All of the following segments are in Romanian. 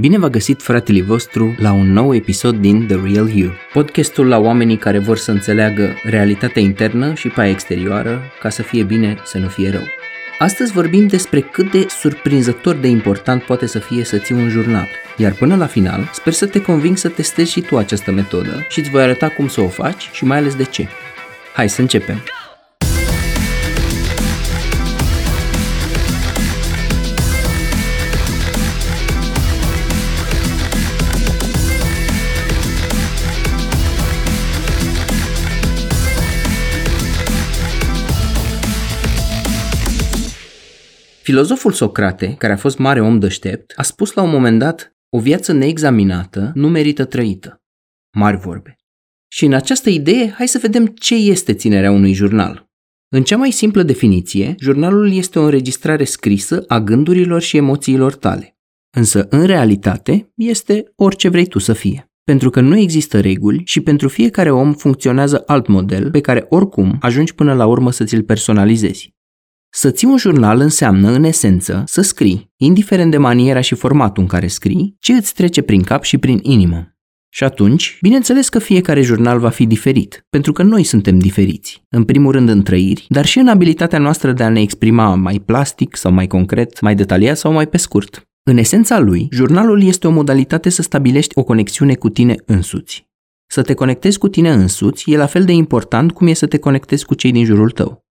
Bine v-a găsit fratele vostru la un nou episod din The Real You, podcastul la oamenii care vor să înțeleagă realitatea internă și pe exterioară ca să fie bine, să nu fie rău. Astăzi vorbim despre cât de surprinzător de important poate să fie să ții un jurnal. Iar până la final, sper să te conving să testezi și tu această metodă și îți voi arăta cum să o faci și mai ales de ce. Hai să începem! Filozoful Socrate, care a fost mare om deștept, a spus la un moment dat, o viață neexaminată nu merită trăită. Mari vorbe. Și în această idee, hai să vedem ce este ținerea unui jurnal. În cea mai simplă definiție, jurnalul este o înregistrare scrisă a gândurilor și emoțiilor tale. Însă, în realitate, este orice vrei tu să fie. Pentru că nu există reguli și pentru fiecare om funcționează alt model pe care oricum ajungi până la urmă să ți-l personalizezi. Să ții un jurnal înseamnă, în esență, să scrii, indiferent de maniera și formatul în care scrii, ce îți trece prin cap și prin inimă. Și atunci, bineînțeles că fiecare jurnal va fi diferit, pentru că noi suntem diferiți, în primul rând în trăiri, dar și în abilitatea noastră de a ne exprima mai plastic sau mai concret, mai detaliat sau mai pe scurt. În esența lui, jurnalul este o modalitate să stabilești o conexiune cu tine însuți. Să te conectezi cu tine însuți e la fel de important cum e să te conectezi cu cei din jurul tău.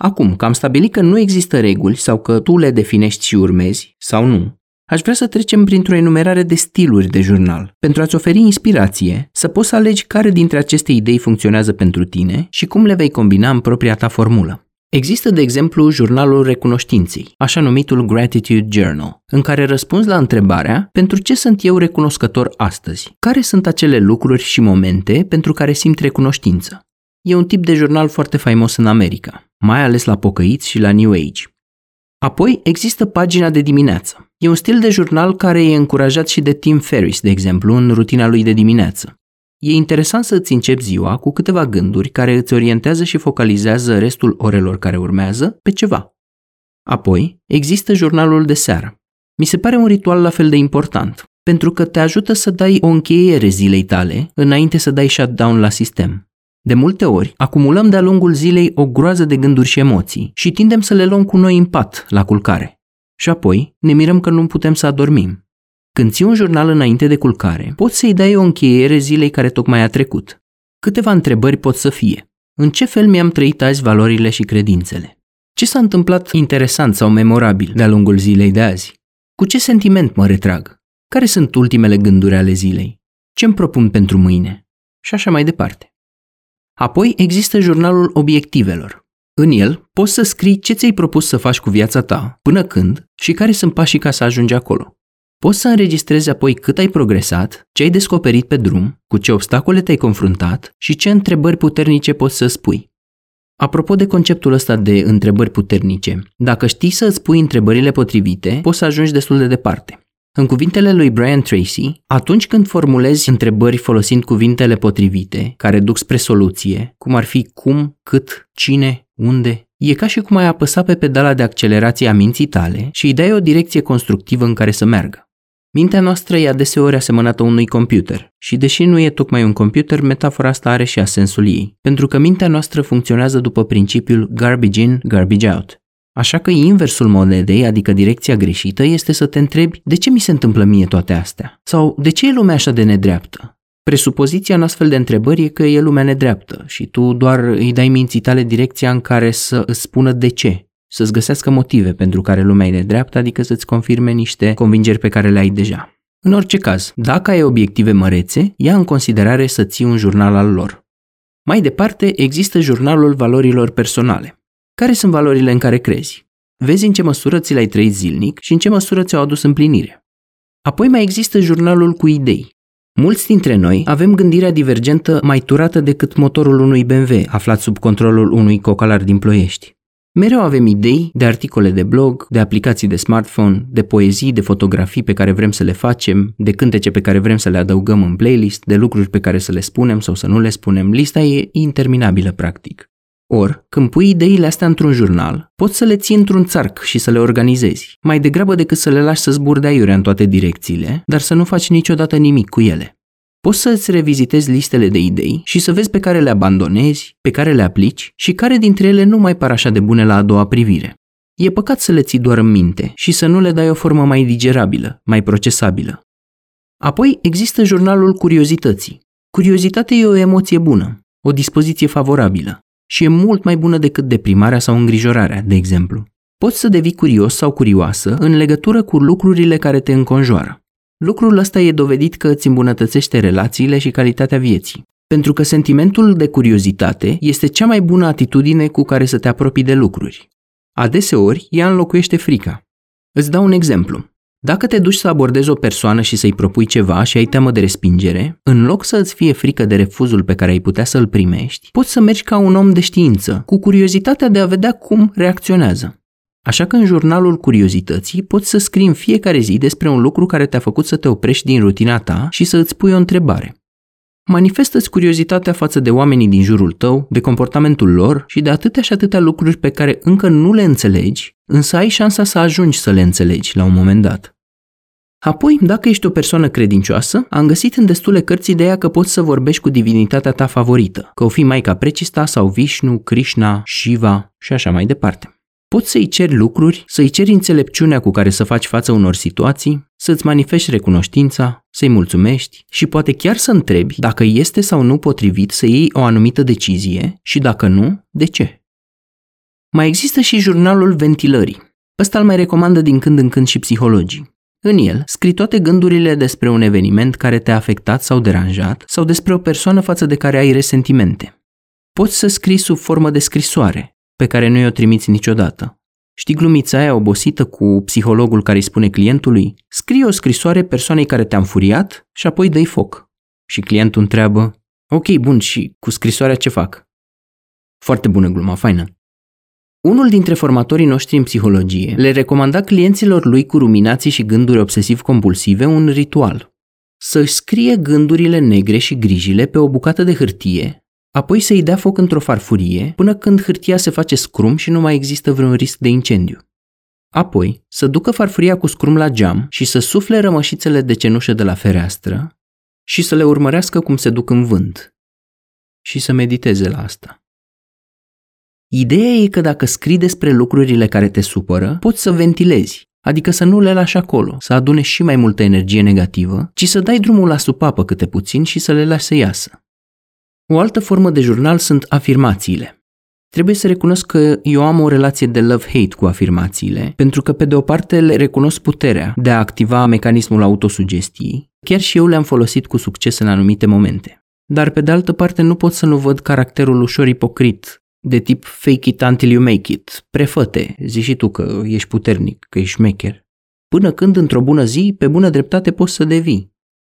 Acum, că am stabilit că nu există reguli sau că tu le definești și urmezi, sau nu, aș vrea să trecem printr-o enumerare de stiluri de jurnal, pentru a-ți oferi inspirație, să poți să alegi care dintre aceste idei funcționează pentru tine și cum le vei combina în propria ta formulă. Există, de exemplu, jurnalul recunoștinței, așa numitul Gratitude Journal, în care răspunzi la întrebarea pentru ce sunt eu recunoscător astăzi, care sunt acele lucruri și momente pentru care simt recunoștință. E un tip de jurnal foarte faimos în America, mai ales la pocăiți și la New Age. Apoi există pagina de dimineață. E un stil de jurnal care e încurajat și de Tim Ferriss, de exemplu, în rutina lui de dimineață. E interesant să îți începi ziua cu câteva gânduri care îți orientează și focalizează restul orelor care urmează pe ceva. Apoi, există jurnalul de seară. Mi se pare un ritual la fel de important, pentru că te ajută să dai o încheiere zilei tale înainte să dai shutdown la sistem. De multe ori, acumulăm de-a lungul zilei o groază de gânduri și emoții și tindem să le luăm cu noi în pat, la culcare. Și apoi ne mirăm că nu putem să adormim. Când ții un jurnal înainte de culcare, poți să-i dai o încheiere zilei care tocmai a trecut. Câteva întrebări pot să fie. În ce fel mi-am trăit azi valorile și credințele? Ce s-a întâmplat interesant sau memorabil de-a lungul zilei de azi? Cu ce sentiment mă retrag? Care sunt ultimele gânduri ale zilei? Ce-mi propun pentru mâine? Și așa mai departe. Apoi există jurnalul obiectivelor. În el poți să scrii ce ți-ai propus să faci cu viața ta, până când și care sunt pașii ca să ajungi acolo. Poți să înregistrezi apoi cât ai progresat, ce ai descoperit pe drum, cu ce obstacole te-ai confruntat și ce întrebări puternice poți să spui. Apropo de conceptul ăsta de întrebări puternice, dacă știi să îți pui întrebările potrivite, poți să ajungi destul de departe. În cuvintele lui Brian Tracy, atunci când formulezi întrebări folosind cuvintele potrivite, care duc spre soluție, cum ar fi cum, cât, cine, unde, e ca și cum ai apăsa pe pedala de accelerație a minții tale și îi dai o direcție constructivă în care să meargă. Mintea noastră e adeseori asemănată unui computer și deși nu e tocmai un computer, metafora asta are și asensul ei, pentru că mintea noastră funcționează după principiul garbage in, garbage out. Așa că inversul monedei, adică direcția greșită, este să te întrebi de ce mi se întâmplă mie toate astea? Sau de ce e lumea așa de nedreaptă? Presupoziția în astfel de întrebări e că e lumea nedreaptă și tu doar îi dai minții tale direcția în care să îți spună de ce, să-ți găsească motive pentru care lumea e nedreaptă, adică să-ți confirme niște convingeri pe care le ai deja. În orice caz, dacă ai obiective mărețe, ia în considerare să ții un jurnal al lor. Mai departe, există jurnalul valorilor personale. Care sunt valorile în care crezi? Vezi în ce măsură ți le-ai trăit zilnic și în ce măsură ți-au adus împlinire. Apoi mai există jurnalul cu idei. Mulți dintre noi avem gândirea divergentă mai turată decât motorul unui BMW aflat sub controlul unui cocalar din ploiești. Mereu avem idei de articole de blog, de aplicații de smartphone, de poezii, de fotografii pe care vrem să le facem, de cântece pe care vrem să le adăugăm în playlist, de lucruri pe care să le spunem sau să nu le spunem. Lista e interminabilă practic. Or, când pui ideile astea într-un jurnal, poți să le ții într-un țarc și să le organizezi, mai degrabă decât să le lași să zburdea iurea în toate direcțiile, dar să nu faci niciodată nimic cu ele. Poți să îți revizitezi listele de idei și să vezi pe care le abandonezi, pe care le aplici și care dintre ele nu mai par așa de bune la a doua privire. E păcat să le ții doar în minte și să nu le dai o formă mai digerabilă, mai procesabilă. Apoi există jurnalul curiozității. Curiozitatea e o emoție bună, o dispoziție favorabilă și e mult mai bună decât deprimarea sau îngrijorarea, de exemplu. Poți să devii curios sau curioasă în legătură cu lucrurile care te înconjoară. Lucrul ăsta e dovedit că îți îmbunătățește relațiile și calitatea vieții. Pentru că sentimentul de curiozitate este cea mai bună atitudine cu care să te apropii de lucruri. Adeseori, ea înlocuiește frica. Îți dau un exemplu. Dacă te duci să abordezi o persoană și să-i propui ceva și ai teamă de respingere, în loc să îți fie frică de refuzul pe care ai putea să-l primești, poți să mergi ca un om de știință, cu curiozitatea de a vedea cum reacționează. Așa că în jurnalul curiozității poți să scrii în fiecare zi despre un lucru care te-a făcut să te oprești din rutina ta și să îți pui o întrebare. Manifestă-ți curiozitatea față de oamenii din jurul tău, de comportamentul lor și de atâtea și atâtea lucruri pe care încă nu le înțelegi, însă ai șansa să ajungi să le înțelegi la un moment dat. Apoi, dacă ești o persoană credincioasă, am găsit în destule cărți ideea că poți să vorbești cu divinitatea ta favorită, că o fi Maica Precista sau Vishnu, Krishna, Shiva și așa mai departe. Poți să-i ceri lucruri, să-i ceri înțelepciunea cu care să faci față unor situații, să-ți manifesti recunoștința, să-i mulțumești și poate chiar să întrebi dacă este sau nu potrivit să iei o anumită decizie și dacă nu, de ce. Mai există și jurnalul ventilării. Ăsta îl mai recomandă din când în când și psihologii. În el, scrii toate gândurile despre un eveniment care te-a afectat sau deranjat sau despre o persoană față de care ai resentimente. Poți să scrii sub formă de scrisoare, pe care nu i-o trimiți niciodată. Știi glumița aia obosită cu psihologul care îi spune clientului Scrie o scrisoare persoanei care te-a înfuriat și apoi dă foc. Și clientul întreabă Ok, bun, și cu scrisoarea ce fac? Foarte bună gluma, faină. Unul dintre formatorii noștri în psihologie le recomanda clienților lui cu ruminații și gânduri obsesiv-compulsive un ritual. Să scrie gândurile negre și grijile pe o bucată de hârtie apoi să-i dea foc într-o farfurie până când hârtia se face scrum și nu mai există vreun risc de incendiu. Apoi, să ducă farfuria cu scrum la geam și să sufle rămășițele de cenușă de la fereastră și să le urmărească cum se duc în vânt. Și să mediteze la asta. Ideea e că dacă scrii despre lucrurile care te supără, poți să ventilezi, adică să nu le lași acolo, să adune și mai multă energie negativă, ci să dai drumul la supapă câte puțin și să le lași să iasă. O altă formă de jurnal sunt afirmațiile. Trebuie să recunosc că eu am o relație de love-hate cu afirmațiile, pentru că pe de o parte le recunosc puterea de a activa mecanismul autosugestiei, chiar și eu le-am folosit cu succes în anumite momente. Dar pe de altă parte nu pot să nu văd caracterul ușor ipocrit, de tip fake it until you make it, prefăte, zici și tu că ești puternic, că ești șmecher. Până când într-o bună zi, pe bună dreptate poți să devii.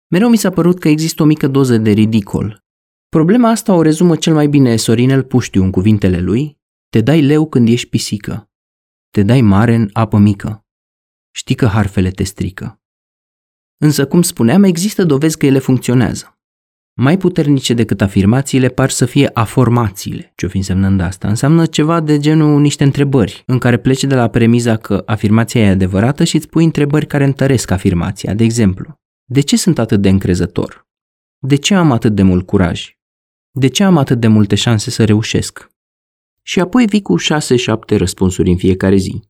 Mereu mi s-a părut că există o mică doză de ridicol Problema asta o rezumă cel mai bine Sorinel Puștiu în cuvintele lui, te dai leu când ești pisică, te dai mare în apă mică, știi că harfele te strică. Însă, cum spuneam, există dovezi că ele funcționează. Mai puternice decât afirmațiile par să fie aformațiile. Ce-o fi însemnând asta? Înseamnă ceva de genul niște întrebări, în care pleci de la premiza că afirmația e adevărată și îți pui întrebări care întăresc afirmația. De exemplu, de ce sunt atât de încrezător? De ce am atât de mult curaj? De ce am atât de multe șanse să reușesc? Și apoi vii cu 6-7 răspunsuri în fiecare zi.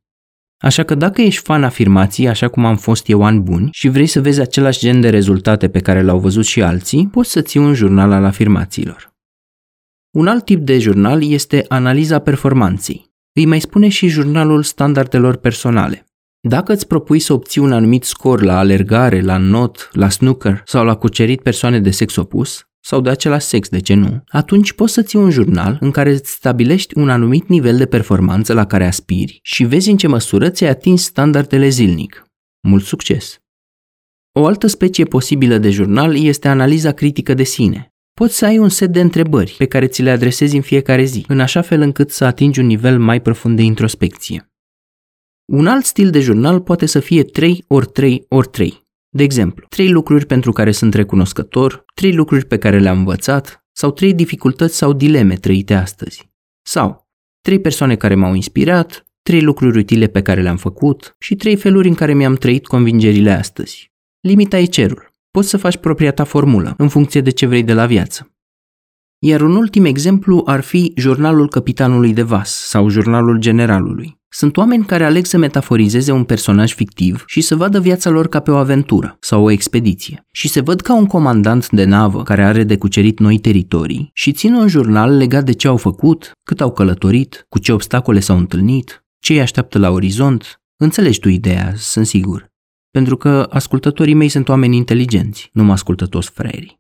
Așa că dacă ești fan afirmații, așa cum am fost eu ani buni, și vrei să vezi același gen de rezultate pe care le-au văzut și alții, poți să ții un jurnal al afirmațiilor. Un alt tip de jurnal este analiza performanței. Îi mai spune și jurnalul standardelor personale. Dacă îți propui să obții un anumit scor la alergare, la not, la snooker sau la cucerit persoane de sex opus, sau de același sex, de ce nu, atunci poți să ții un jurnal în care îți stabilești un anumit nivel de performanță la care aspiri și vezi în ce măsură ți-ai atins standardele zilnic. Mult succes! O altă specie posibilă de jurnal este analiza critică de sine. Poți să ai un set de întrebări pe care ți le adresezi în fiecare zi, în așa fel încât să atingi un nivel mai profund de introspecție. Un alt stil de jurnal poate să fie 3 ori 3 ori 3 de exemplu, trei lucruri pentru care sunt recunoscător, trei lucruri pe care le-am învățat sau trei dificultăți sau dileme trăite astăzi. Sau trei persoane care m-au inspirat, trei lucruri utile pe care le-am făcut și trei feluri în care mi-am trăit convingerile astăzi. Limita e cerul. Poți să faci propria ta formulă, în funcție de ce vrei de la viață. Iar un ultim exemplu ar fi jurnalul capitanului de vas sau jurnalul generalului. Sunt oameni care aleg să metaforizeze un personaj fictiv și să vadă viața lor ca pe o aventură sau o expediție și se văd ca un comandant de navă care are de cucerit noi teritorii și țin un jurnal legat de ce au făcut, cât au călătorit, cu ce obstacole s-au întâlnit, ce îi așteaptă la orizont. Înțelegi tu ideea, sunt sigur. Pentru că ascultătorii mei sunt oameni inteligenți, nu mă ascultă toți fraierii.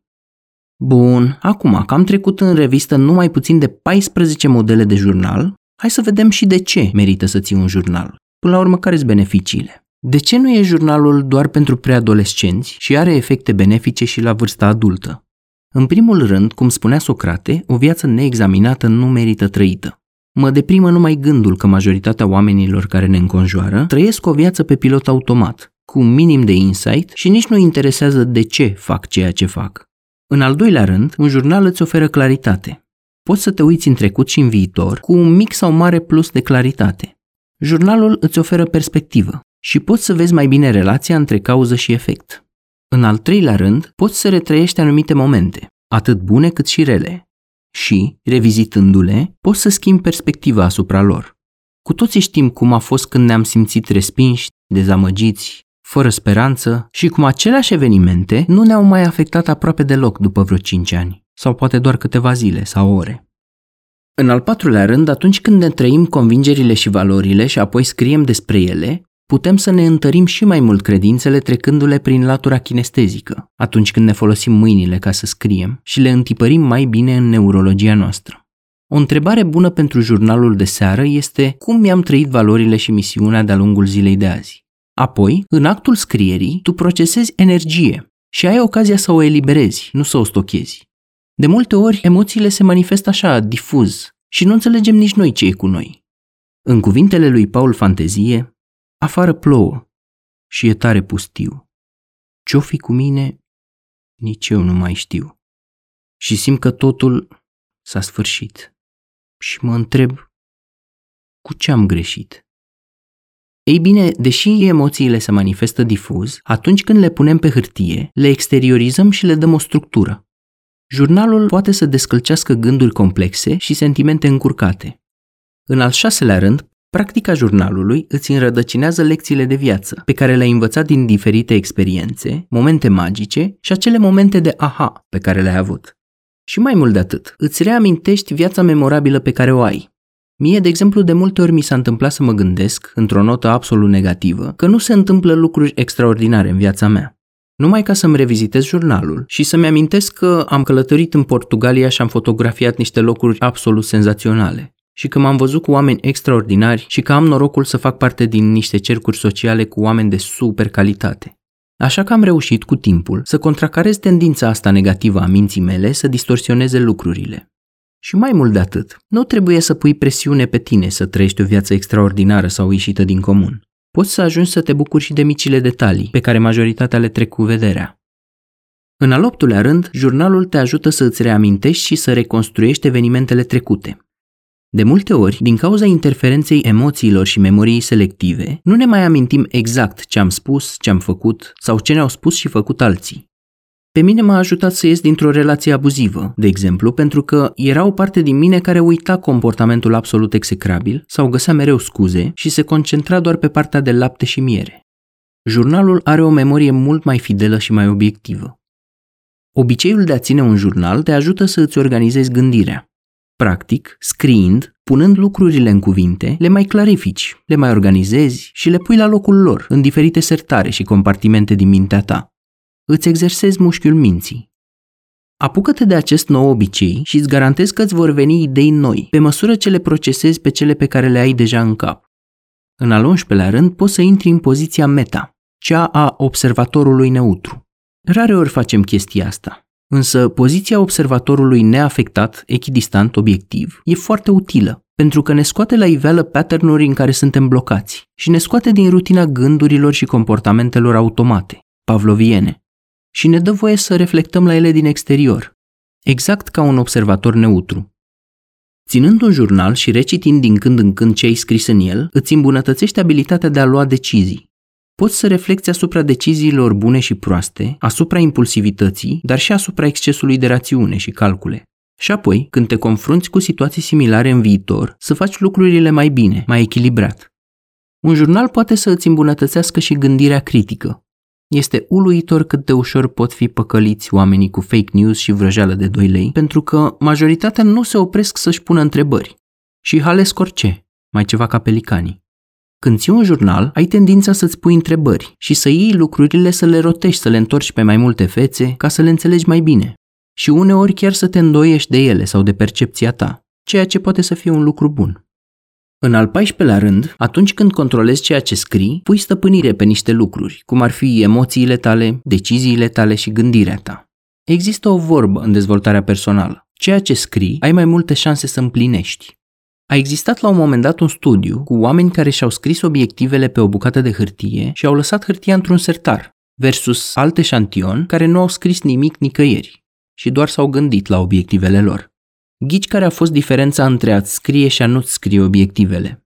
Bun, acum că am trecut în revistă numai puțin de 14 modele de jurnal, hai să vedem și de ce merită să ții un jurnal. Până la urmă, care sunt beneficiile? De ce nu e jurnalul doar pentru preadolescenți și are efecte benefice și la vârsta adultă? În primul rând, cum spunea Socrate, o viață neexaminată nu merită trăită. Mă deprimă numai gândul că majoritatea oamenilor care ne înconjoară trăiesc o viață pe pilot automat, cu un minim de insight și nici nu interesează de ce fac ceea ce fac. În al doilea rând, un jurnal îți oferă claritate. Poți să te uiți în trecut și în viitor cu un mic sau mare plus de claritate. Jurnalul îți oferă perspectivă și poți să vezi mai bine relația între cauză și efect. În al treilea rând, poți să retrăiești anumite momente, atât bune cât și rele. Și, revizitându-le, poți să schimbi perspectiva asupra lor. Cu toții știm cum a fost când ne-am simțit respinși, dezamăgiți, fără speranță și cum aceleași evenimente nu ne-au mai afectat aproape deloc după vreo 5 ani, sau poate doar câteva zile sau ore. În al patrulea rând, atunci când ne trăim convingerile și valorile și apoi scriem despre ele, putem să ne întărim și mai mult credințele trecându-le prin latura kinestezică, atunci când ne folosim mâinile ca să scriem și le întipărim mai bine în neurologia noastră. O întrebare bună pentru jurnalul de seară este cum mi-am trăit valorile și misiunea de-a lungul zilei de azi. Apoi, în actul scrierii, tu procesezi energie și ai ocazia să o eliberezi, nu să o stochezi. De multe ori, emoțiile se manifestă așa, difuz, și nu înțelegem nici noi ce e cu noi. În cuvintele lui Paul Fantezie, afară plouă și e tare pustiu. Ce-o fi cu mine, nici eu nu mai știu. Și simt că totul s-a sfârșit. Și mă întreb, cu ce am greșit? Ei bine, deși emoțiile se manifestă difuz, atunci când le punem pe hârtie, le exteriorizăm și le dăm o structură. Jurnalul poate să descălcească gânduri complexe și sentimente încurcate. În al șaselea rând, practica jurnalului îți înrădăcinează lecțiile de viață, pe care le-ai învățat din diferite experiențe, momente magice și acele momente de aha pe care le-ai avut. Și mai mult de atât, îți reamintești viața memorabilă pe care o ai, Mie, de exemplu, de multe ori mi s-a întâmplat să mă gândesc, într-o notă absolut negativă, că nu se întâmplă lucruri extraordinare în viața mea. Numai ca să-mi revizitez jurnalul și să-mi amintesc că am călătorit în Portugalia și am fotografiat niște locuri absolut senzaționale și că m-am văzut cu oameni extraordinari și că am norocul să fac parte din niște cercuri sociale cu oameni de super calitate. Așa că am reușit cu timpul să contracarez tendința asta negativă a minții mele să distorsioneze lucrurile. Și mai mult de atât, nu trebuie să pui presiune pe tine să trăiești o viață extraordinară sau ieșită din comun. Poți să ajungi să te bucuri și de micile detalii, pe care majoritatea le trec cu vederea. În al optulea rând, jurnalul te ajută să îți reamintești și să reconstruiești evenimentele trecute. De multe ori, din cauza interferenței emoțiilor și memoriei selective, nu ne mai amintim exact ce am spus, ce am făcut sau ce ne-au spus și făcut alții. Pe mine m-a ajutat să ies dintr-o relație abuzivă, de exemplu, pentru că era o parte din mine care uita comportamentul absolut execrabil sau găsea mereu scuze și se concentra doar pe partea de lapte și miere. Jurnalul are o memorie mult mai fidelă și mai obiectivă. Obiceiul de a ține un jurnal te ajută să îți organizezi gândirea. Practic, scriind, punând lucrurile în cuvinte, le mai clarifici, le mai organizezi și le pui la locul lor, în diferite sertare și compartimente din mintea ta îți exersezi mușchiul minții. Apucă-te de acest nou obicei și îți garantez că îți vor veni idei noi, pe măsură ce le procesezi pe cele pe care le ai deja în cap. În al 11-lea rând, poți să intri în poziția meta, cea a observatorului neutru. Rare ori facem chestia asta, însă poziția observatorului neafectat, echidistant, obiectiv, e foarte utilă, pentru că ne scoate la iveală patternuri în care suntem blocați și ne scoate din rutina gândurilor și comportamentelor automate, pavloviene și ne dă voie să reflectăm la ele din exterior, exact ca un observator neutru. Ținând un jurnal și recitind din când în când ce ai scris în el, îți îmbunătățește abilitatea de a lua decizii. Poți să reflecți asupra deciziilor bune și proaste, asupra impulsivității, dar și asupra excesului de rațiune și calcule. Și apoi, când te confrunți cu situații similare în viitor, să faci lucrurile mai bine, mai echilibrat. Un jurnal poate să îți îmbunătățească și gândirea critică. Este uluitor cât de ușor pot fi păcăliți oamenii cu fake news și vrăjeală de 2 lei, pentru că majoritatea nu se opresc să-și pună întrebări. Și halesc orice, mai ceva ca pelicanii. Când ții un jurnal, ai tendința să-ți pui întrebări și să iei lucrurile să le rotești, să le întorci pe mai multe fețe, ca să le înțelegi mai bine. Și uneori chiar să te îndoiești de ele sau de percepția ta, ceea ce poate să fie un lucru bun. În al 14-lea rând, atunci când controlezi ceea ce scrii, pui stăpânire pe niște lucruri, cum ar fi emoțiile tale, deciziile tale și gândirea ta. Există o vorbă în dezvoltarea personală. Ceea ce scrii, ai mai multe șanse să împlinești. A existat la un moment dat un studiu cu oameni care și-au scris obiectivele pe o bucată de hârtie și au lăsat hârtia într-un sertar, versus alte șantion care nu au scris nimic nicăieri și doar s-au gândit la obiectivele lor. Ghici care a fost diferența între a-ți scrie și a nu-ți scrie obiectivele.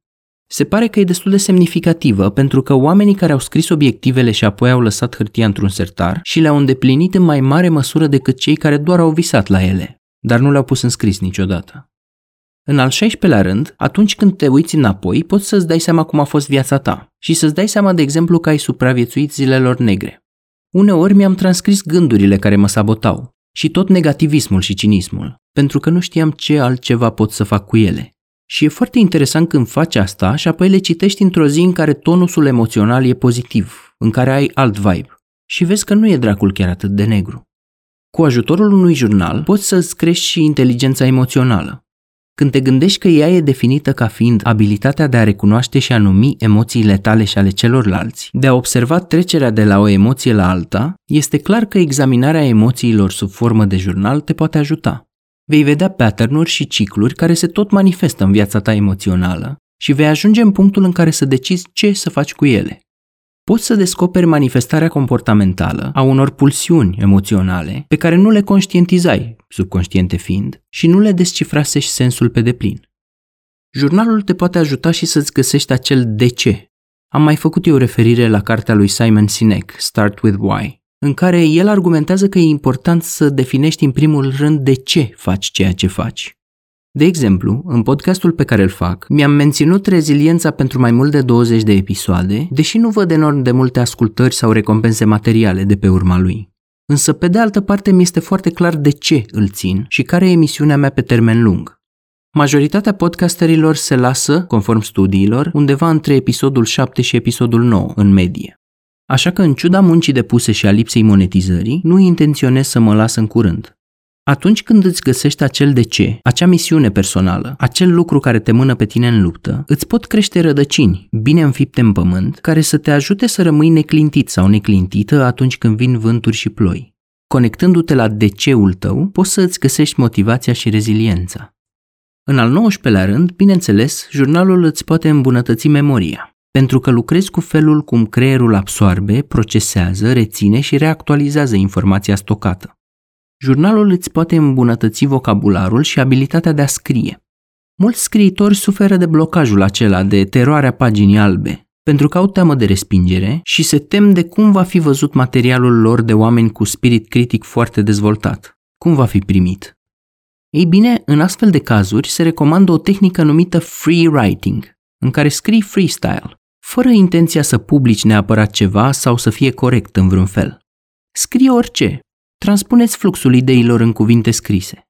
Se pare că e destul de semnificativă pentru că oamenii care au scris obiectivele și apoi au lăsat hârtia într-un sertar și le-au îndeplinit în mai mare măsură decât cei care doar au visat la ele, dar nu le-au pus în scris niciodată. În al 16-lea rând, atunci când te uiți înapoi, poți să-ți dai seama cum a fost viața ta și să-ți dai seama, de exemplu, că ai supraviețuit zilelor negre. Uneori mi-am transcris gândurile care mă sabotau și tot negativismul și cinismul, pentru că nu știam ce altceva pot să fac cu ele. Și e foarte interesant când faci asta și apoi le citești într-o zi în care tonusul emoțional e pozitiv, în care ai alt vibe și vezi că nu e dracul chiar atât de negru. Cu ajutorul unui jurnal poți să-ți crești și inteligența emoțională, când te gândești că ea e definită ca fiind abilitatea de a recunoaște și a numi emoțiile tale și ale celorlalți, de a observa trecerea de la o emoție la alta, este clar că examinarea emoțiilor sub formă de jurnal te poate ajuta. Vei vedea patternuri și cicluri care se tot manifestă în viața ta emoțională și vei ajunge în punctul în care să decizi ce să faci cu ele poți să descoperi manifestarea comportamentală a unor pulsiuni emoționale pe care nu le conștientizai, subconștiente fiind, și nu le descifrasești sensul pe deplin. Jurnalul te poate ajuta și să-ți găsești acel de ce. Am mai făcut eu referire la cartea lui Simon Sinek, Start with Why, în care el argumentează că e important să definești în primul rând de ce faci ceea ce faci. De exemplu, în podcastul pe care îl fac, mi-am menținut reziliența pentru mai mult de 20 de episoade, deși nu văd enorm de multe ascultări sau recompense materiale de pe urma lui. Însă, pe de altă parte, mi este foarte clar de ce îl țin și care e emisiunea mea pe termen lung. Majoritatea podcasterilor se lasă, conform studiilor, undeva între episodul 7 și episodul 9, în medie. Așa că, în ciuda muncii depuse și a lipsei monetizării, nu intenționez să mă las în curând. Atunci când îți găsești acel de ce, acea misiune personală, acel lucru care te mână pe tine în luptă, îți pot crește rădăcini, bine înfipte în pământ, care să te ajute să rămâi neclintit sau neclintită atunci când vin vânturi și ploi. Conectându-te la de ceul tău, poți să îți găsești motivația și reziliența. În al 19-lea rând, bineînțeles, jurnalul îți poate îmbunătăți memoria, pentru că lucrezi cu felul cum creierul absoarbe, procesează, reține și reactualizează informația stocată. Jurnalul îți poate îmbunătăți vocabularul și abilitatea de a scrie. Mulți scriitori suferă de blocajul acela de teroarea paginii albe, pentru că au teamă de respingere și se tem de cum va fi văzut materialul lor de oameni cu spirit critic foarte dezvoltat, cum va fi primit. Ei bine, în astfel de cazuri se recomandă o tehnică numită free writing, în care scrii freestyle, fără intenția să publici neapărat ceva sau să fie corect în vreun fel. Scrie orice, Transpuneți fluxul ideilor în cuvinte scrise.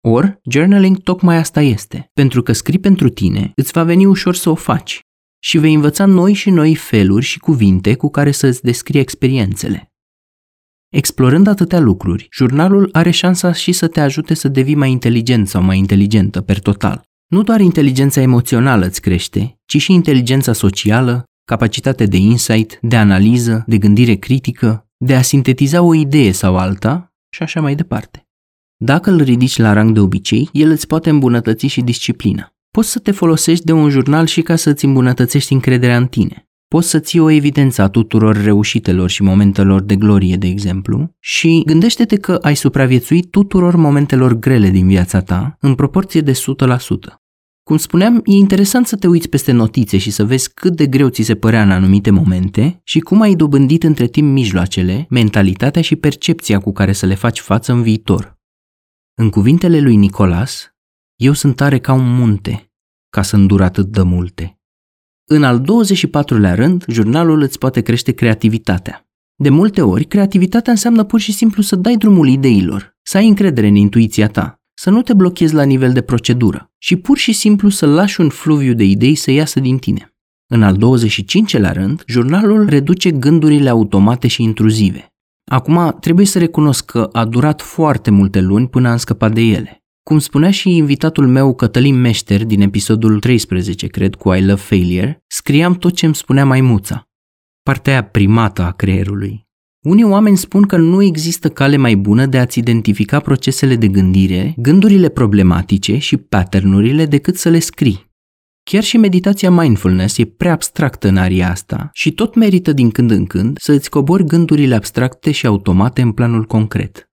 Or, journaling tocmai asta este. Pentru că scrii pentru tine, îți va veni ușor să o faci și vei învăța noi și noi feluri și cuvinte cu care să îți descrii experiențele. Explorând atâtea lucruri, jurnalul are șansa și să te ajute să devii mai inteligent sau mai inteligentă per total. Nu doar inteligența emoțională îți crește, ci și inteligența socială, capacitate de insight, de analiză, de gândire critică, de a sintetiza o idee sau alta și așa mai departe. Dacă îl ridici la rang de obicei, el îți poate îmbunătăți și disciplina. Poți să te folosești de un jurnal și ca să îți îmbunătățești încrederea în tine. Poți să ții o evidență a tuturor reușitelor și momentelor de glorie, de exemplu, și gândește-te că ai supraviețuit tuturor momentelor grele din viața ta în proporție de 100%. Cum spuneam, e interesant să te uiți peste notițe și să vezi cât de greu ți se părea în anumite momente și cum ai dobândit între timp mijloacele, mentalitatea și percepția cu care să le faci față în viitor. În cuvintele lui Nicolas, eu sunt tare ca un munte, ca să îndur atât de multe. În al 24-lea rând, jurnalul îți poate crește creativitatea. De multe ori, creativitatea înseamnă pur și simplu să dai drumul ideilor, să ai încredere în intuiția ta, să nu te blochezi la nivel de procedură și pur și simplu să lași un fluviu de idei să iasă din tine. În al 25-lea rând, jurnalul reduce gândurile automate și intruzive. Acum, trebuie să recunosc că a durat foarte multe luni până am scăpat de ele. Cum spunea și invitatul meu Cătălin Meșter din episodul 13, cred, cu I Love Failure, scriam tot ce îmi spunea maimuța. Partea aia primată a creierului, unii oameni spun că nu există cale mai bună de a-ți identifica procesele de gândire, gândurile problematice și patternurile decât să le scrii. Chiar și meditația mindfulness e prea abstractă în aria asta și tot merită din când în când să îți cobori gândurile abstracte și automate în planul concret.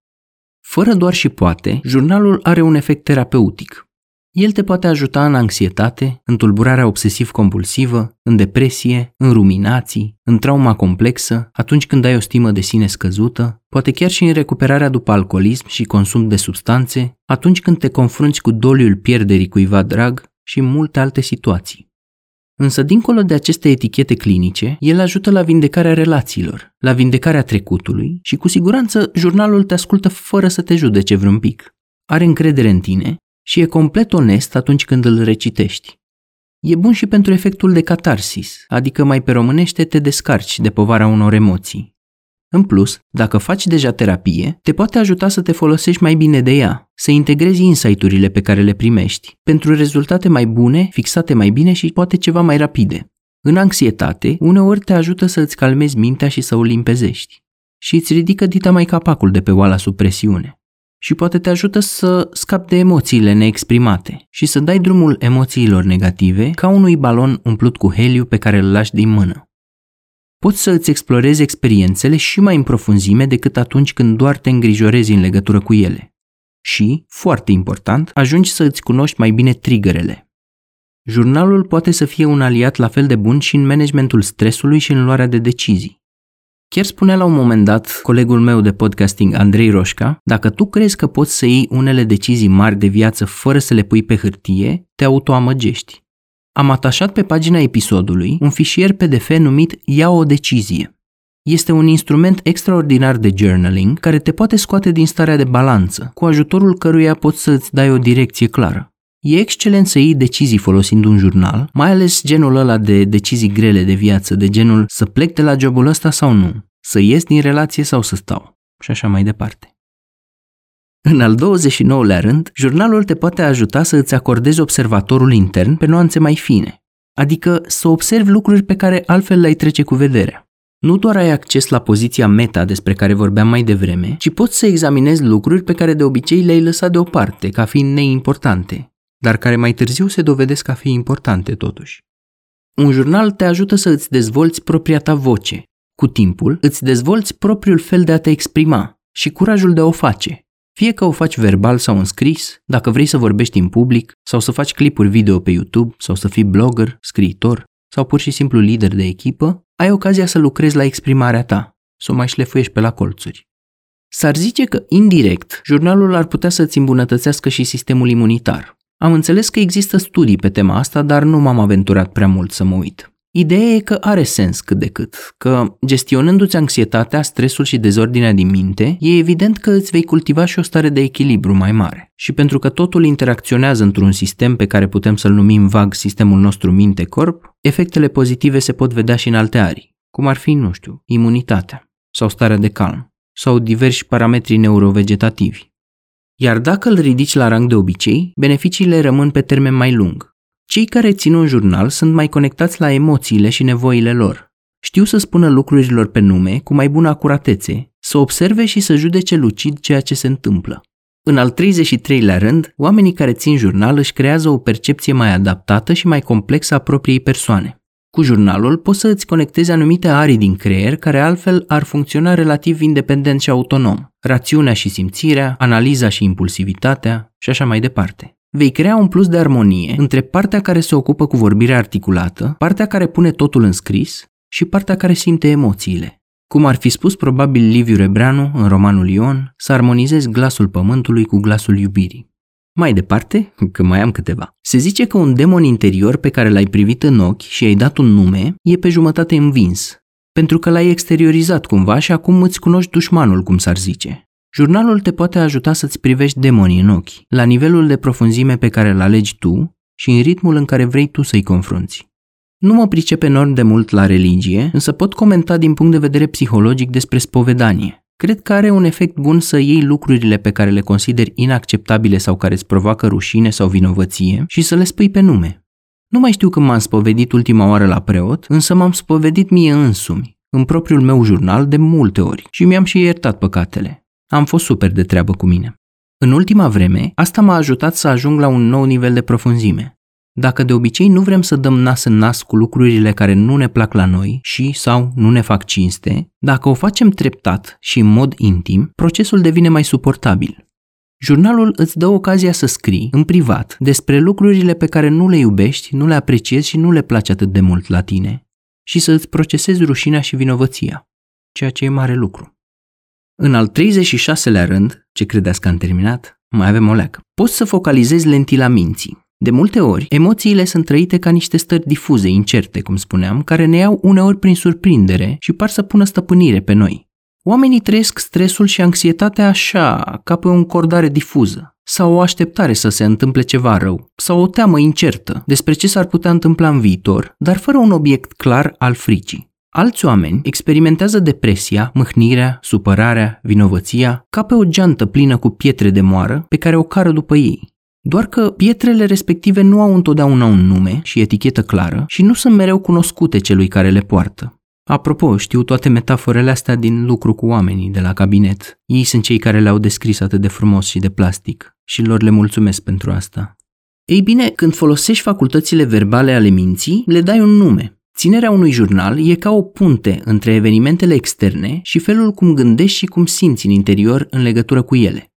Fără doar și poate, jurnalul are un efect terapeutic. El te poate ajuta în anxietate, în tulburarea obsesiv-compulsivă, în depresie, în ruminații, în trauma complexă, atunci când ai o stimă de sine scăzută, poate chiar și în recuperarea după alcoolism și consum de substanțe, atunci când te confrunți cu doliul pierderii cuiva drag și multe alte situații. Însă, dincolo de aceste etichete clinice, el ajută la vindecarea relațiilor, la vindecarea trecutului și, cu siguranță, jurnalul te ascultă fără să te judece vreun pic. Are încredere în tine și e complet onest atunci când îl recitești. E bun și pentru efectul de catarsis, adică mai pe românește te descarci de povara unor emoții. În plus, dacă faci deja terapie, te poate ajuta să te folosești mai bine de ea, să integrezi insight-urile pe care le primești, pentru rezultate mai bune, fixate mai bine și poate ceva mai rapide. În anxietate, uneori te ajută să îți calmezi mintea și să o limpezești. Și îți ridică dita mai capacul de pe oala sub presiune și poate te ajută să scapi de emoțiile neexprimate și să dai drumul emoțiilor negative ca unui balon umplut cu heliu pe care îl lași din mână. Poți să îți explorezi experiențele și mai în profunzime decât atunci când doar te îngrijorezi în legătură cu ele. Și, foarte important, ajungi să îți cunoști mai bine triggerele. Jurnalul poate să fie un aliat la fel de bun și în managementul stresului și în luarea de decizii. Chiar spunea la un moment dat colegul meu de podcasting, Andrei Roșca, dacă tu crezi că poți să iei unele decizii mari de viață fără să le pui pe hârtie, te autoamăgești. Am atașat pe pagina episodului un fișier PDF numit Ia o decizie. Este un instrument extraordinar de journaling care te poate scoate din starea de balanță, cu ajutorul căruia poți să îți dai o direcție clară. E excelent să iei decizii folosind un jurnal, mai ales genul ăla de decizii grele de viață, de genul să plec de la jobul ăsta sau nu, să ies din relație sau să stau și așa mai departe. În al 29-lea rând, jurnalul te poate ajuta să îți acordezi observatorul intern pe nuanțe mai fine, adică să observi lucruri pe care altfel le-ai trece cu vederea. Nu doar ai acces la poziția meta despre care vorbeam mai devreme, ci poți să examinezi lucruri pe care de obicei le-ai lăsat deoparte, ca fiind neimportante, dar care mai târziu se dovedesc a fi importante totuși. Un jurnal te ajută să îți dezvolți propria ta voce. Cu timpul, îți dezvolți propriul fel de a te exprima și curajul de a o face. Fie că o faci verbal sau în scris, dacă vrei să vorbești în public, sau să faci clipuri video pe YouTube, sau să fii blogger, scriitor, sau pur și simplu lider de echipă, ai ocazia să lucrezi la exprimarea ta, să o mai șlefuiești pe la colțuri. S-ar zice că, indirect, jurnalul ar putea să-ți îmbunătățească și sistemul imunitar, am înțeles că există studii pe tema asta, dar nu m-am aventurat prea mult să mă uit. Ideea e că are sens cât de cât, că gestionându-ți anxietatea, stresul și dezordinea din minte, e evident că îți vei cultiva și o stare de echilibru mai mare. Și pentru că totul interacționează într-un sistem pe care putem să-l numim vag sistemul nostru minte-corp, efectele pozitive se pot vedea și în alte arii, cum ar fi, nu știu, imunitatea sau starea de calm sau diversi parametri neurovegetativi. Iar dacă îl ridici la rang de obicei, beneficiile rămân pe termen mai lung. Cei care țin un jurnal sunt mai conectați la emoțiile și nevoile lor. Știu să spună lucrurilor pe nume cu mai bună acuratețe, să observe și să judece lucid ceea ce se întâmplă. În al 33-lea rând, oamenii care țin jurnal își creează o percepție mai adaptată și mai complexă a propriei persoane. Cu jurnalul poți să îți conectezi anumite arii din creier care altfel ar funcționa relativ independent și autonom. Rațiunea și simțirea, analiza și impulsivitatea și așa mai departe. Vei crea un plus de armonie între partea care se ocupă cu vorbirea articulată, partea care pune totul în scris și partea care simte emoțiile. Cum ar fi spus probabil Liviu Rebreanu în romanul Ion, să armonizezi glasul pământului cu glasul iubirii. Mai departe, că mai am câteva, se zice că un demon interior pe care l-ai privit în ochi și i-ai dat un nume e pe jumătate învins, pentru că l-ai exteriorizat cumva și acum îți cunoști dușmanul, cum s-ar zice. Jurnalul te poate ajuta să-ți privești demonii în ochi, la nivelul de profunzime pe care îl alegi tu și în ritmul în care vrei tu să-i confrunți. Nu mă pricep enorm de mult la religie, însă pot comenta din punct de vedere psihologic despre spovedanie. Cred că are un efect bun să iei lucrurile pe care le consideri inacceptabile sau care îți provoacă rușine sau vinovăție și să le spui pe nume. Nu mai știu când m-am spovedit ultima oară la preot, însă m-am spovedit mie însumi, în propriul meu jurnal de multe ori și mi-am și iertat păcatele. Am fost super de treabă cu mine. În ultima vreme, asta m-a ajutat să ajung la un nou nivel de profunzime. Dacă de obicei nu vrem să dăm nas în nas cu lucrurile care nu ne plac la noi și sau nu ne fac cinste, dacă o facem treptat și în mod intim, procesul devine mai suportabil. Jurnalul îți dă ocazia să scrii, în privat, despre lucrurile pe care nu le iubești, nu le apreciezi și nu le place atât de mult la tine și să îți procesezi rușinea și vinovăția, ceea ce e mare lucru. În al 36-lea rând, ce credeți că am terminat, mai avem o leacă. Poți să focalizezi lentila minții. De multe ori, emoțiile sunt trăite ca niște stări difuze, incerte, cum spuneam, care ne iau uneori prin surprindere și par să pună stăpânire pe noi. Oamenii trăiesc stresul și anxietatea așa, ca pe o încordare difuză, sau o așteptare să se întâmple ceva rău, sau o teamă incertă despre ce s-ar putea întâmpla în viitor, dar fără un obiect clar al fricii. Alți oameni experimentează depresia, mâhnirea, supărarea, vinovăția, ca pe o geantă plină cu pietre de moară pe care o cară după ei. Doar că pietrele respective nu au întotdeauna un nume și etichetă clară și nu sunt mereu cunoscute celui care le poartă. Apropo, știu toate metaforele astea din lucru cu oamenii de la cabinet. Ei sunt cei care le-au descris atât de frumos și de plastic și lor le mulțumesc pentru asta. Ei bine, când folosești facultățile verbale ale minții, le dai un nume. Ținerea unui jurnal e ca o punte între evenimentele externe și felul cum gândești și cum simți în interior în legătură cu ele.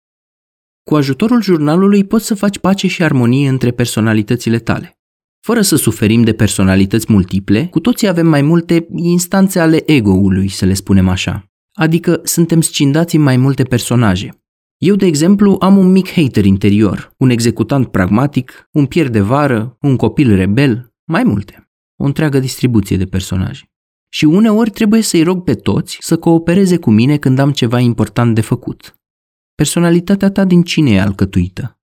Cu ajutorul jurnalului poți să faci pace și armonie între personalitățile tale. Fără să suferim de personalități multiple, cu toții avem mai multe instanțe ale ego-ului, să le spunem așa. Adică suntem scindați în mai multe personaje. Eu, de exemplu, am un mic hater interior, un executant pragmatic, un pier de vară, un copil rebel, mai multe. O întreagă distribuție de personaje. Și uneori trebuie să-i rog pe toți să coopereze cu mine când am ceva important de făcut. Personalitatea ta din cine e alcătuită?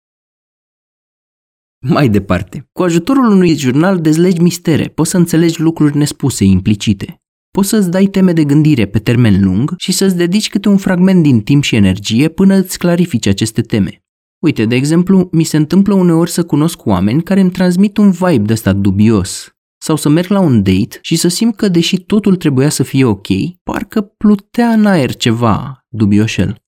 Mai departe, cu ajutorul unui jurnal dezlegi mistere, poți să înțelegi lucruri nespuse, implicite. Poți să-ți dai teme de gândire pe termen lung și să-ți dedici câte un fragment din timp și energie până îți clarifici aceste teme. Uite, de exemplu, mi se întâmplă uneori să cunosc oameni care îmi transmit un vibe de ăsta dubios, sau să merg la un date și să simt că deși totul trebuia să fie ok, parcă plutea în aer ceva dubioșel.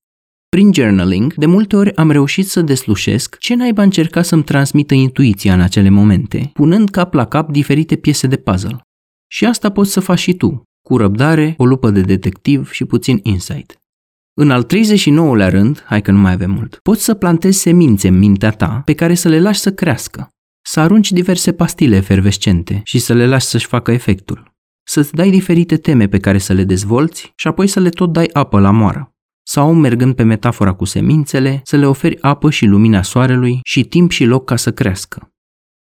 Prin journaling, de multe ori am reușit să deslușesc ce naiba încerca să-mi transmită intuiția în acele momente, punând cap la cap diferite piese de puzzle. Și asta poți să faci și tu, cu răbdare, o lupă de detectiv și puțin insight. În al 39-lea rând, hai că nu mai avem mult, poți să plantezi semințe în mintea ta pe care să le lași să crească. Să arunci diverse pastile efervescente și să le lași să-și facă efectul. Să-ți dai diferite teme pe care să le dezvolți și apoi să le tot dai apă la moară sau, mergând pe metafora cu semințele, să le oferi apă și lumina soarelui și timp și loc ca să crească.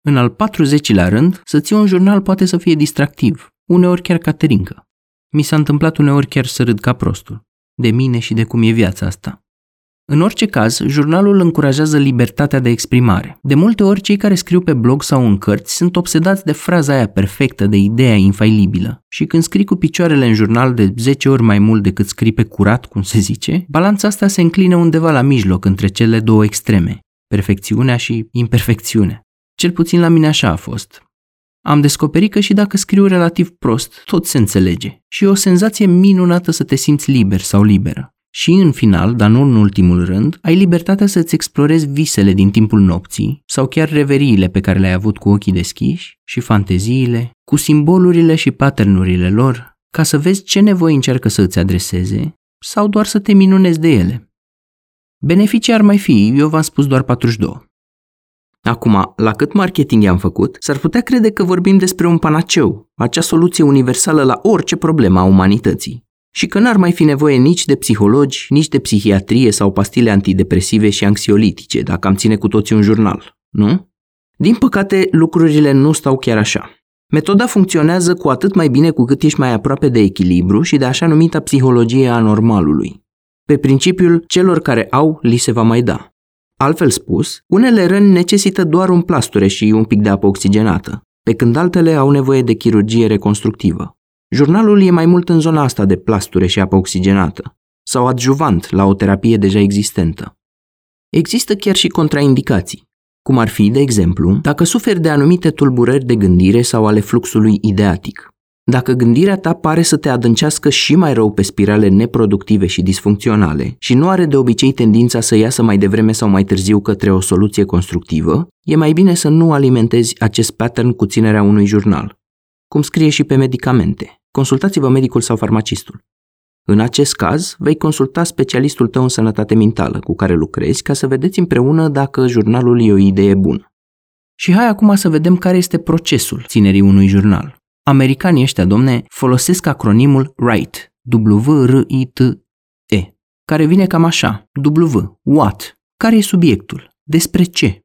În al 40-lea rând, să ții un jurnal poate să fie distractiv, uneori chiar caterincă. Mi s-a întâmplat uneori chiar să râd ca prostul, de mine și de cum e viața asta. În orice caz, jurnalul încurajează libertatea de exprimare. De multe ori, cei care scriu pe blog sau în cărți sunt obsedați de fraza aia perfectă, de ideea infailibilă. Și când scrii cu picioarele în jurnal de 10 ori mai mult decât scrii pe curat, cum se zice, balanța asta se înclină undeva la mijloc între cele două extreme, perfecțiunea și imperfecțiunea. Cel puțin la mine așa a fost. Am descoperit că și dacă scriu relativ prost, tot se înțelege și e o senzație minunată să te simți liber sau liberă. Și în final, dar nu în ultimul rând, ai libertatea să-ți explorezi visele din timpul nopții sau chiar reveriile pe care le-ai avut cu ochii deschiși și fanteziile, cu simbolurile și patternurile lor, ca să vezi ce nevoi încearcă să îți adreseze sau doar să te minunezi de ele. Beneficii ar mai fi, eu v-am spus doar 42. Acum, la cât marketing am făcut, s-ar putea crede că vorbim despre un panaceu, acea soluție universală la orice problemă a umanității. Și că n-ar mai fi nevoie nici de psihologi, nici de psihiatrie sau pastile antidepresive și anxiolitice, dacă am ține cu toții un jurnal, nu? Din păcate, lucrurile nu stau chiar așa. Metoda funcționează cu atât mai bine cu cât ești mai aproape de echilibru și de așa numita psihologie a normalului. Pe principiul celor care au, li se va mai da. Altfel spus, unele răni necesită doar un plasture și un pic de apă oxigenată, pe când altele au nevoie de chirurgie reconstructivă. Jurnalul e mai mult în zona asta de plasture și apă oxigenată, sau adjuvant la o terapie deja existentă. Există chiar și contraindicații, cum ar fi, de exemplu, dacă suferi de anumite tulburări de gândire sau ale fluxului ideatic. Dacă gândirea ta pare să te adâncească și mai rău pe spirale neproductive și disfuncționale și nu are de obicei tendința să iasă mai devreme sau mai târziu către o soluție constructivă, e mai bine să nu alimentezi acest pattern cu ținerea unui jurnal. Cum scrie și pe medicamente. Consultați-vă medicul sau farmacistul. În acest caz, vei consulta specialistul tău în sănătate mentală cu care lucrezi ca să vedeți împreună dacă jurnalul e o idee bună. Și hai acum să vedem care este procesul ținerii unui jurnal. Americanii ăștia, domne, folosesc acronimul WRITE, W-R-I-T-E, care vine cam așa, W, what, care e subiectul, despre ce.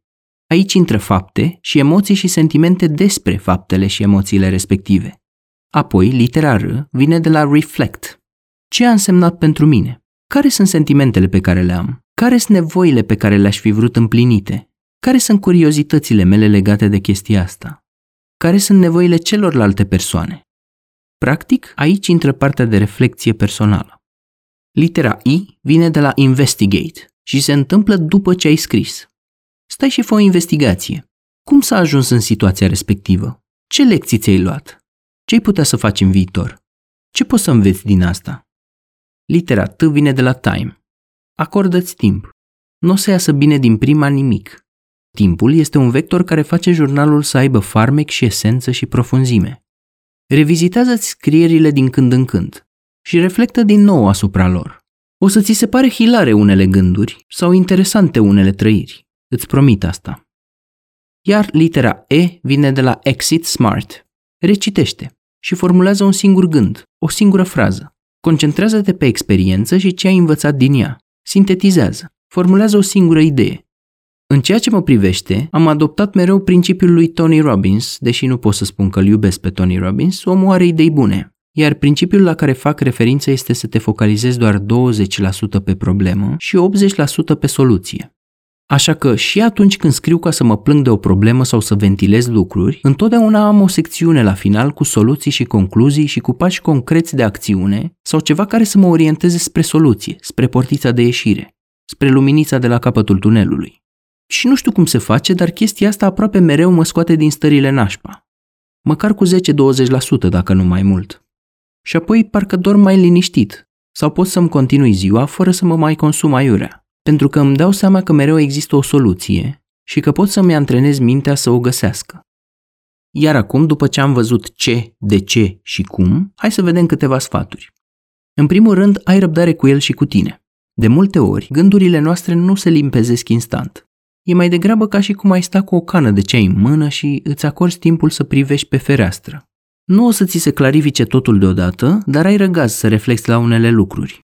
Aici intră fapte și emoții și sentimente despre faptele și emoțiile respective. Apoi, litera R vine de la reflect. Ce a însemnat pentru mine? Care sunt sentimentele pe care le am? Care sunt nevoile pe care le-aș fi vrut împlinite? Care sunt curiozitățile mele legate de chestia asta? Care sunt nevoile celorlalte persoane? Practic, aici intră partea de reflexie personală. Litera I vine de la investigate și se întâmplă după ce ai scris. Stai și fă o investigație. Cum s-a ajuns în situația respectivă? Ce lecții ți-ai luat? Ce ai putea să faci în viitor? Ce poți să înveți din asta? Litera T vine de la time. Acordă-ți timp. Nu o să iasă bine din prima nimic. Timpul este un vector care face jurnalul să aibă farmec și esență și profunzime. Revizitează-ți scrierile din când în când și reflectă din nou asupra lor. O să ți se pare hilare unele gânduri sau interesante unele trăiri. Îți promit asta. Iar litera E vine de la Exit Smart. Recitește și formulează un singur gând, o singură frază. Concentrează-te pe experiență și ce ai învățat din ea. Sintetizează. Formulează o singură idee. În ceea ce mă privește, am adoptat mereu principiul lui Tony Robbins, deși nu pot să spun că îl iubesc pe Tony Robbins, omul are idei bune. Iar principiul la care fac referință este să te focalizezi doar 20% pe problemă și 80% pe soluție. Așa că și atunci când scriu ca să mă plâng de o problemă sau să ventilez lucruri, întotdeauna am o secțiune la final cu soluții și concluzii și cu pași concreți de acțiune sau ceva care să mă orienteze spre soluție, spre portița de ieșire, spre luminița de la capătul tunelului. Și nu știu cum se face, dar chestia asta aproape mereu mă scoate din stările nașpa. Măcar cu 10-20% dacă nu mai mult. Și apoi parcă dorm mai liniștit sau pot să-mi continui ziua fără să mă mai consum aiurea. Pentru că îmi dau seama că mereu există o soluție și că pot să-mi antrenez mintea să o găsească. Iar acum, după ce am văzut ce, de ce și cum, hai să vedem câteva sfaturi. În primul rând, ai răbdare cu el și cu tine. De multe ori, gândurile noastre nu se limpezesc instant. E mai degrabă ca și cum ai sta cu o cană de ceai în mână și îți acorzi timpul să privești pe fereastră. Nu o să ți se clarifice totul deodată, dar ai răgaz să reflexi la unele lucruri.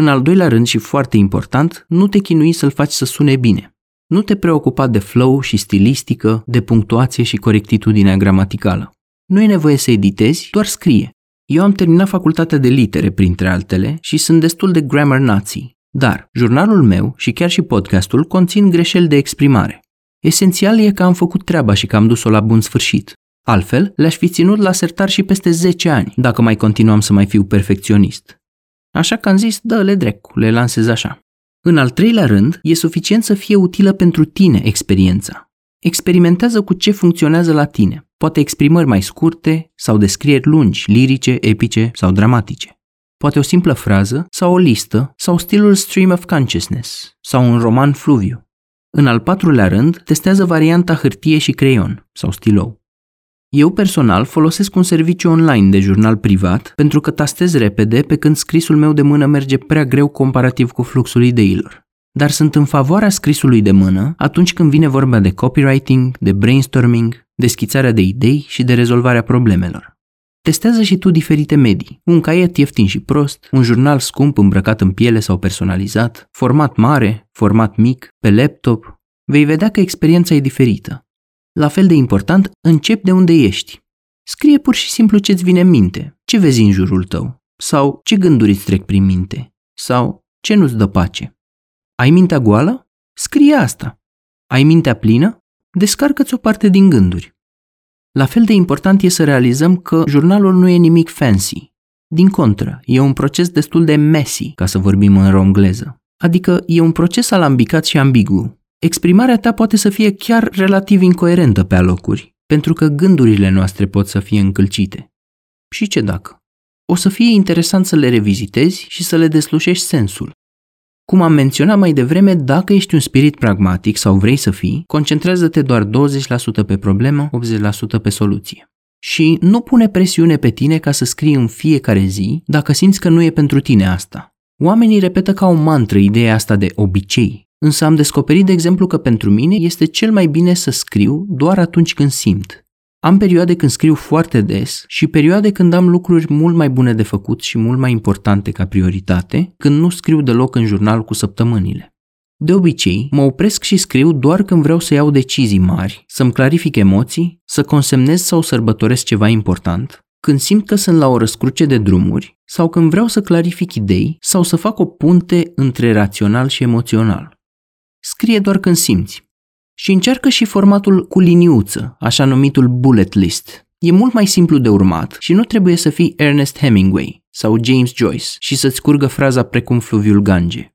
În al doilea rând și foarte important, nu te chinui să-l faci să sune bine. Nu te preocupa de flow și stilistică, de punctuație și corectitudinea gramaticală. Nu e nevoie să editezi, doar scrie. Eu am terminat facultatea de litere, printre altele, și sunt destul de grammar nazi, dar jurnalul meu și chiar și podcastul conțin greșeli de exprimare. Esențial e că am făcut treaba și că am dus-o la bun sfârșit. Altfel, le-aș fi ținut la sertar și peste 10 ani, dacă mai continuam să mai fiu perfecționist. Așa că am zis, dă-le drecu, le lansez așa. În al treilea rând, e suficient să fie utilă pentru tine experiența. Experimentează cu ce funcționează la tine, poate exprimări mai scurte sau descrieri lungi, lirice, epice sau dramatice. poate o simplă frază sau o listă sau stilul stream of consciousness sau un roman fluviu. În al patrulea rând, testează varianta hârtie și creion sau stilou. Eu personal folosesc un serviciu online de jurnal privat pentru că tastez repede pe când scrisul meu de mână merge prea greu comparativ cu fluxul ideilor. Dar sunt în favoarea scrisului de mână atunci când vine vorba de copywriting, de brainstorming, de schițarea de idei și de rezolvarea problemelor. Testează și tu diferite medii, un caiet ieftin și prost, un jurnal scump îmbrăcat în piele sau personalizat, format mare, format mic, pe laptop. Vei vedea că experiența e diferită la fel de important, încep de unde ești. Scrie pur și simplu ce-ți vine în minte, ce vezi în jurul tău, sau ce gânduri îți trec prin minte, sau ce nu-ți dă pace. Ai mintea goală? Scrie asta. Ai mintea plină? Descarcă-ți o parte din gânduri. La fel de important e să realizăm că jurnalul nu e nimic fancy. Din contră, e un proces destul de messy, ca să vorbim în rongleză. Adică e un proces alambicat și ambigu, exprimarea ta poate să fie chiar relativ incoerentă pe alocuri, pentru că gândurile noastre pot să fie încălcite. Și ce dacă? O să fie interesant să le revizitezi și să le deslușești sensul. Cum am menționat mai devreme, dacă ești un spirit pragmatic sau vrei să fii, concentrează-te doar 20% pe problemă, 80% pe soluție. Și nu pune presiune pe tine ca să scrii în fiecare zi dacă simți că nu e pentru tine asta. Oamenii repetă ca o mantră ideea asta de obicei, Însă am descoperit, de exemplu, că pentru mine este cel mai bine să scriu doar atunci când simt. Am perioade când scriu foarte des și perioade când am lucruri mult mai bune de făcut și mult mai importante ca prioritate, când nu scriu deloc în jurnal cu săptămânile. De obicei, mă opresc și scriu doar când vreau să iau decizii mari, să-mi clarific emoții, să consemnez sau sărbătoresc ceva important, când simt că sunt la o răscruce de drumuri sau când vreau să clarific idei sau să fac o punte între rațional și emoțional. Scrie doar când simți. Și încearcă și formatul cu liniuță, așa numitul bullet list. E mult mai simplu de urmat și nu trebuie să fii Ernest Hemingway sau James Joyce și să-ți curgă fraza precum fluviul Gange.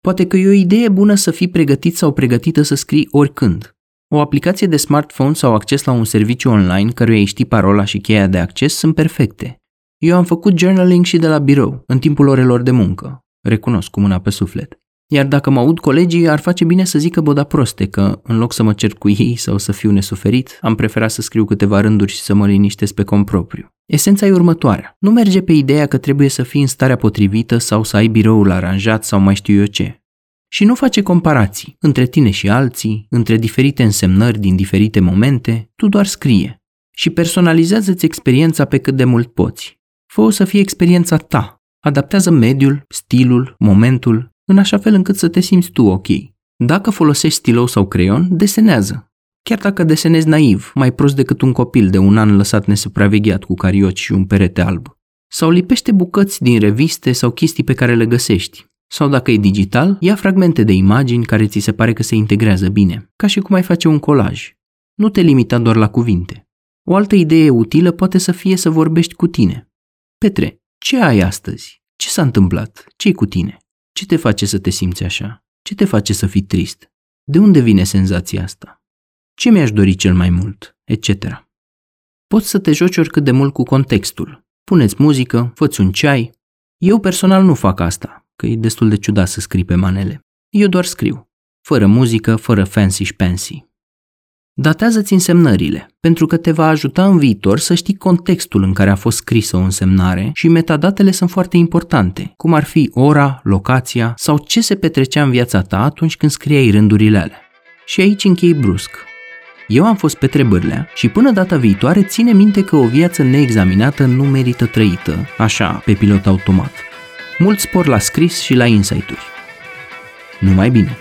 Poate că e o idee bună să fii pregătit sau pregătită să scrii oricând. O aplicație de smartphone sau acces la un serviciu online căruia îi știi parola și cheia de acces sunt perfecte. Eu am făcut journaling și de la birou, în timpul orelor de muncă. Recunosc cu mâna pe suflet. Iar dacă mă aud colegii, ar face bine să zică boda proste că, în loc să mă cer cu ei sau să fiu nesuferit, am preferat să scriu câteva rânduri și să mă liniștesc pe cont propriu. Esența e următoarea. Nu merge pe ideea că trebuie să fii în starea potrivită sau să ai biroul aranjat sau mai știu eu ce. Și nu face comparații între tine și alții, între diferite însemnări din diferite momente, tu doar scrie. Și personalizează-ți experiența pe cât de mult poți. Fă-o să fie experiența ta. Adaptează mediul, stilul, momentul în așa fel încât să te simți tu ok. Dacă folosești stilou sau creion, desenează. Chiar dacă desenezi naiv, mai prost decât un copil de un an lăsat nesupravegheat cu carioci și un perete alb. Sau lipește bucăți din reviste sau chestii pe care le găsești. Sau dacă e digital, ia fragmente de imagini care ți se pare că se integrează bine, ca și cum ai face un colaj. Nu te limita doar la cuvinte. O altă idee utilă poate să fie să vorbești cu tine. Petre, ce ai astăzi? Ce s-a întâmplat? ce cu tine? Ce te face să te simți așa? Ce te face să fii trist? De unde vine senzația asta? Ce mi-aș dori cel mai mult? Etc. Poți să te joci oricât de mult cu contextul. Puneți muzică, fă un ceai. Eu personal nu fac asta, că e destul de ciudat să scrii pe manele. Eu doar scriu. Fără muzică, fără fancy și fancy. Datează-ți însemnările, pentru că te va ajuta în viitor să știi contextul în care a fost scrisă o însemnare și metadatele sunt foarte importante, cum ar fi ora, locația sau ce se petrecea în viața ta atunci când scriai rândurile alea. Și aici închei brusc. Eu am fost Petre Bârlea și până data viitoare ține minte că o viață neexaminată nu merită trăită, așa, pe pilot automat. Mult spor la scris și la insight-uri. Numai bine!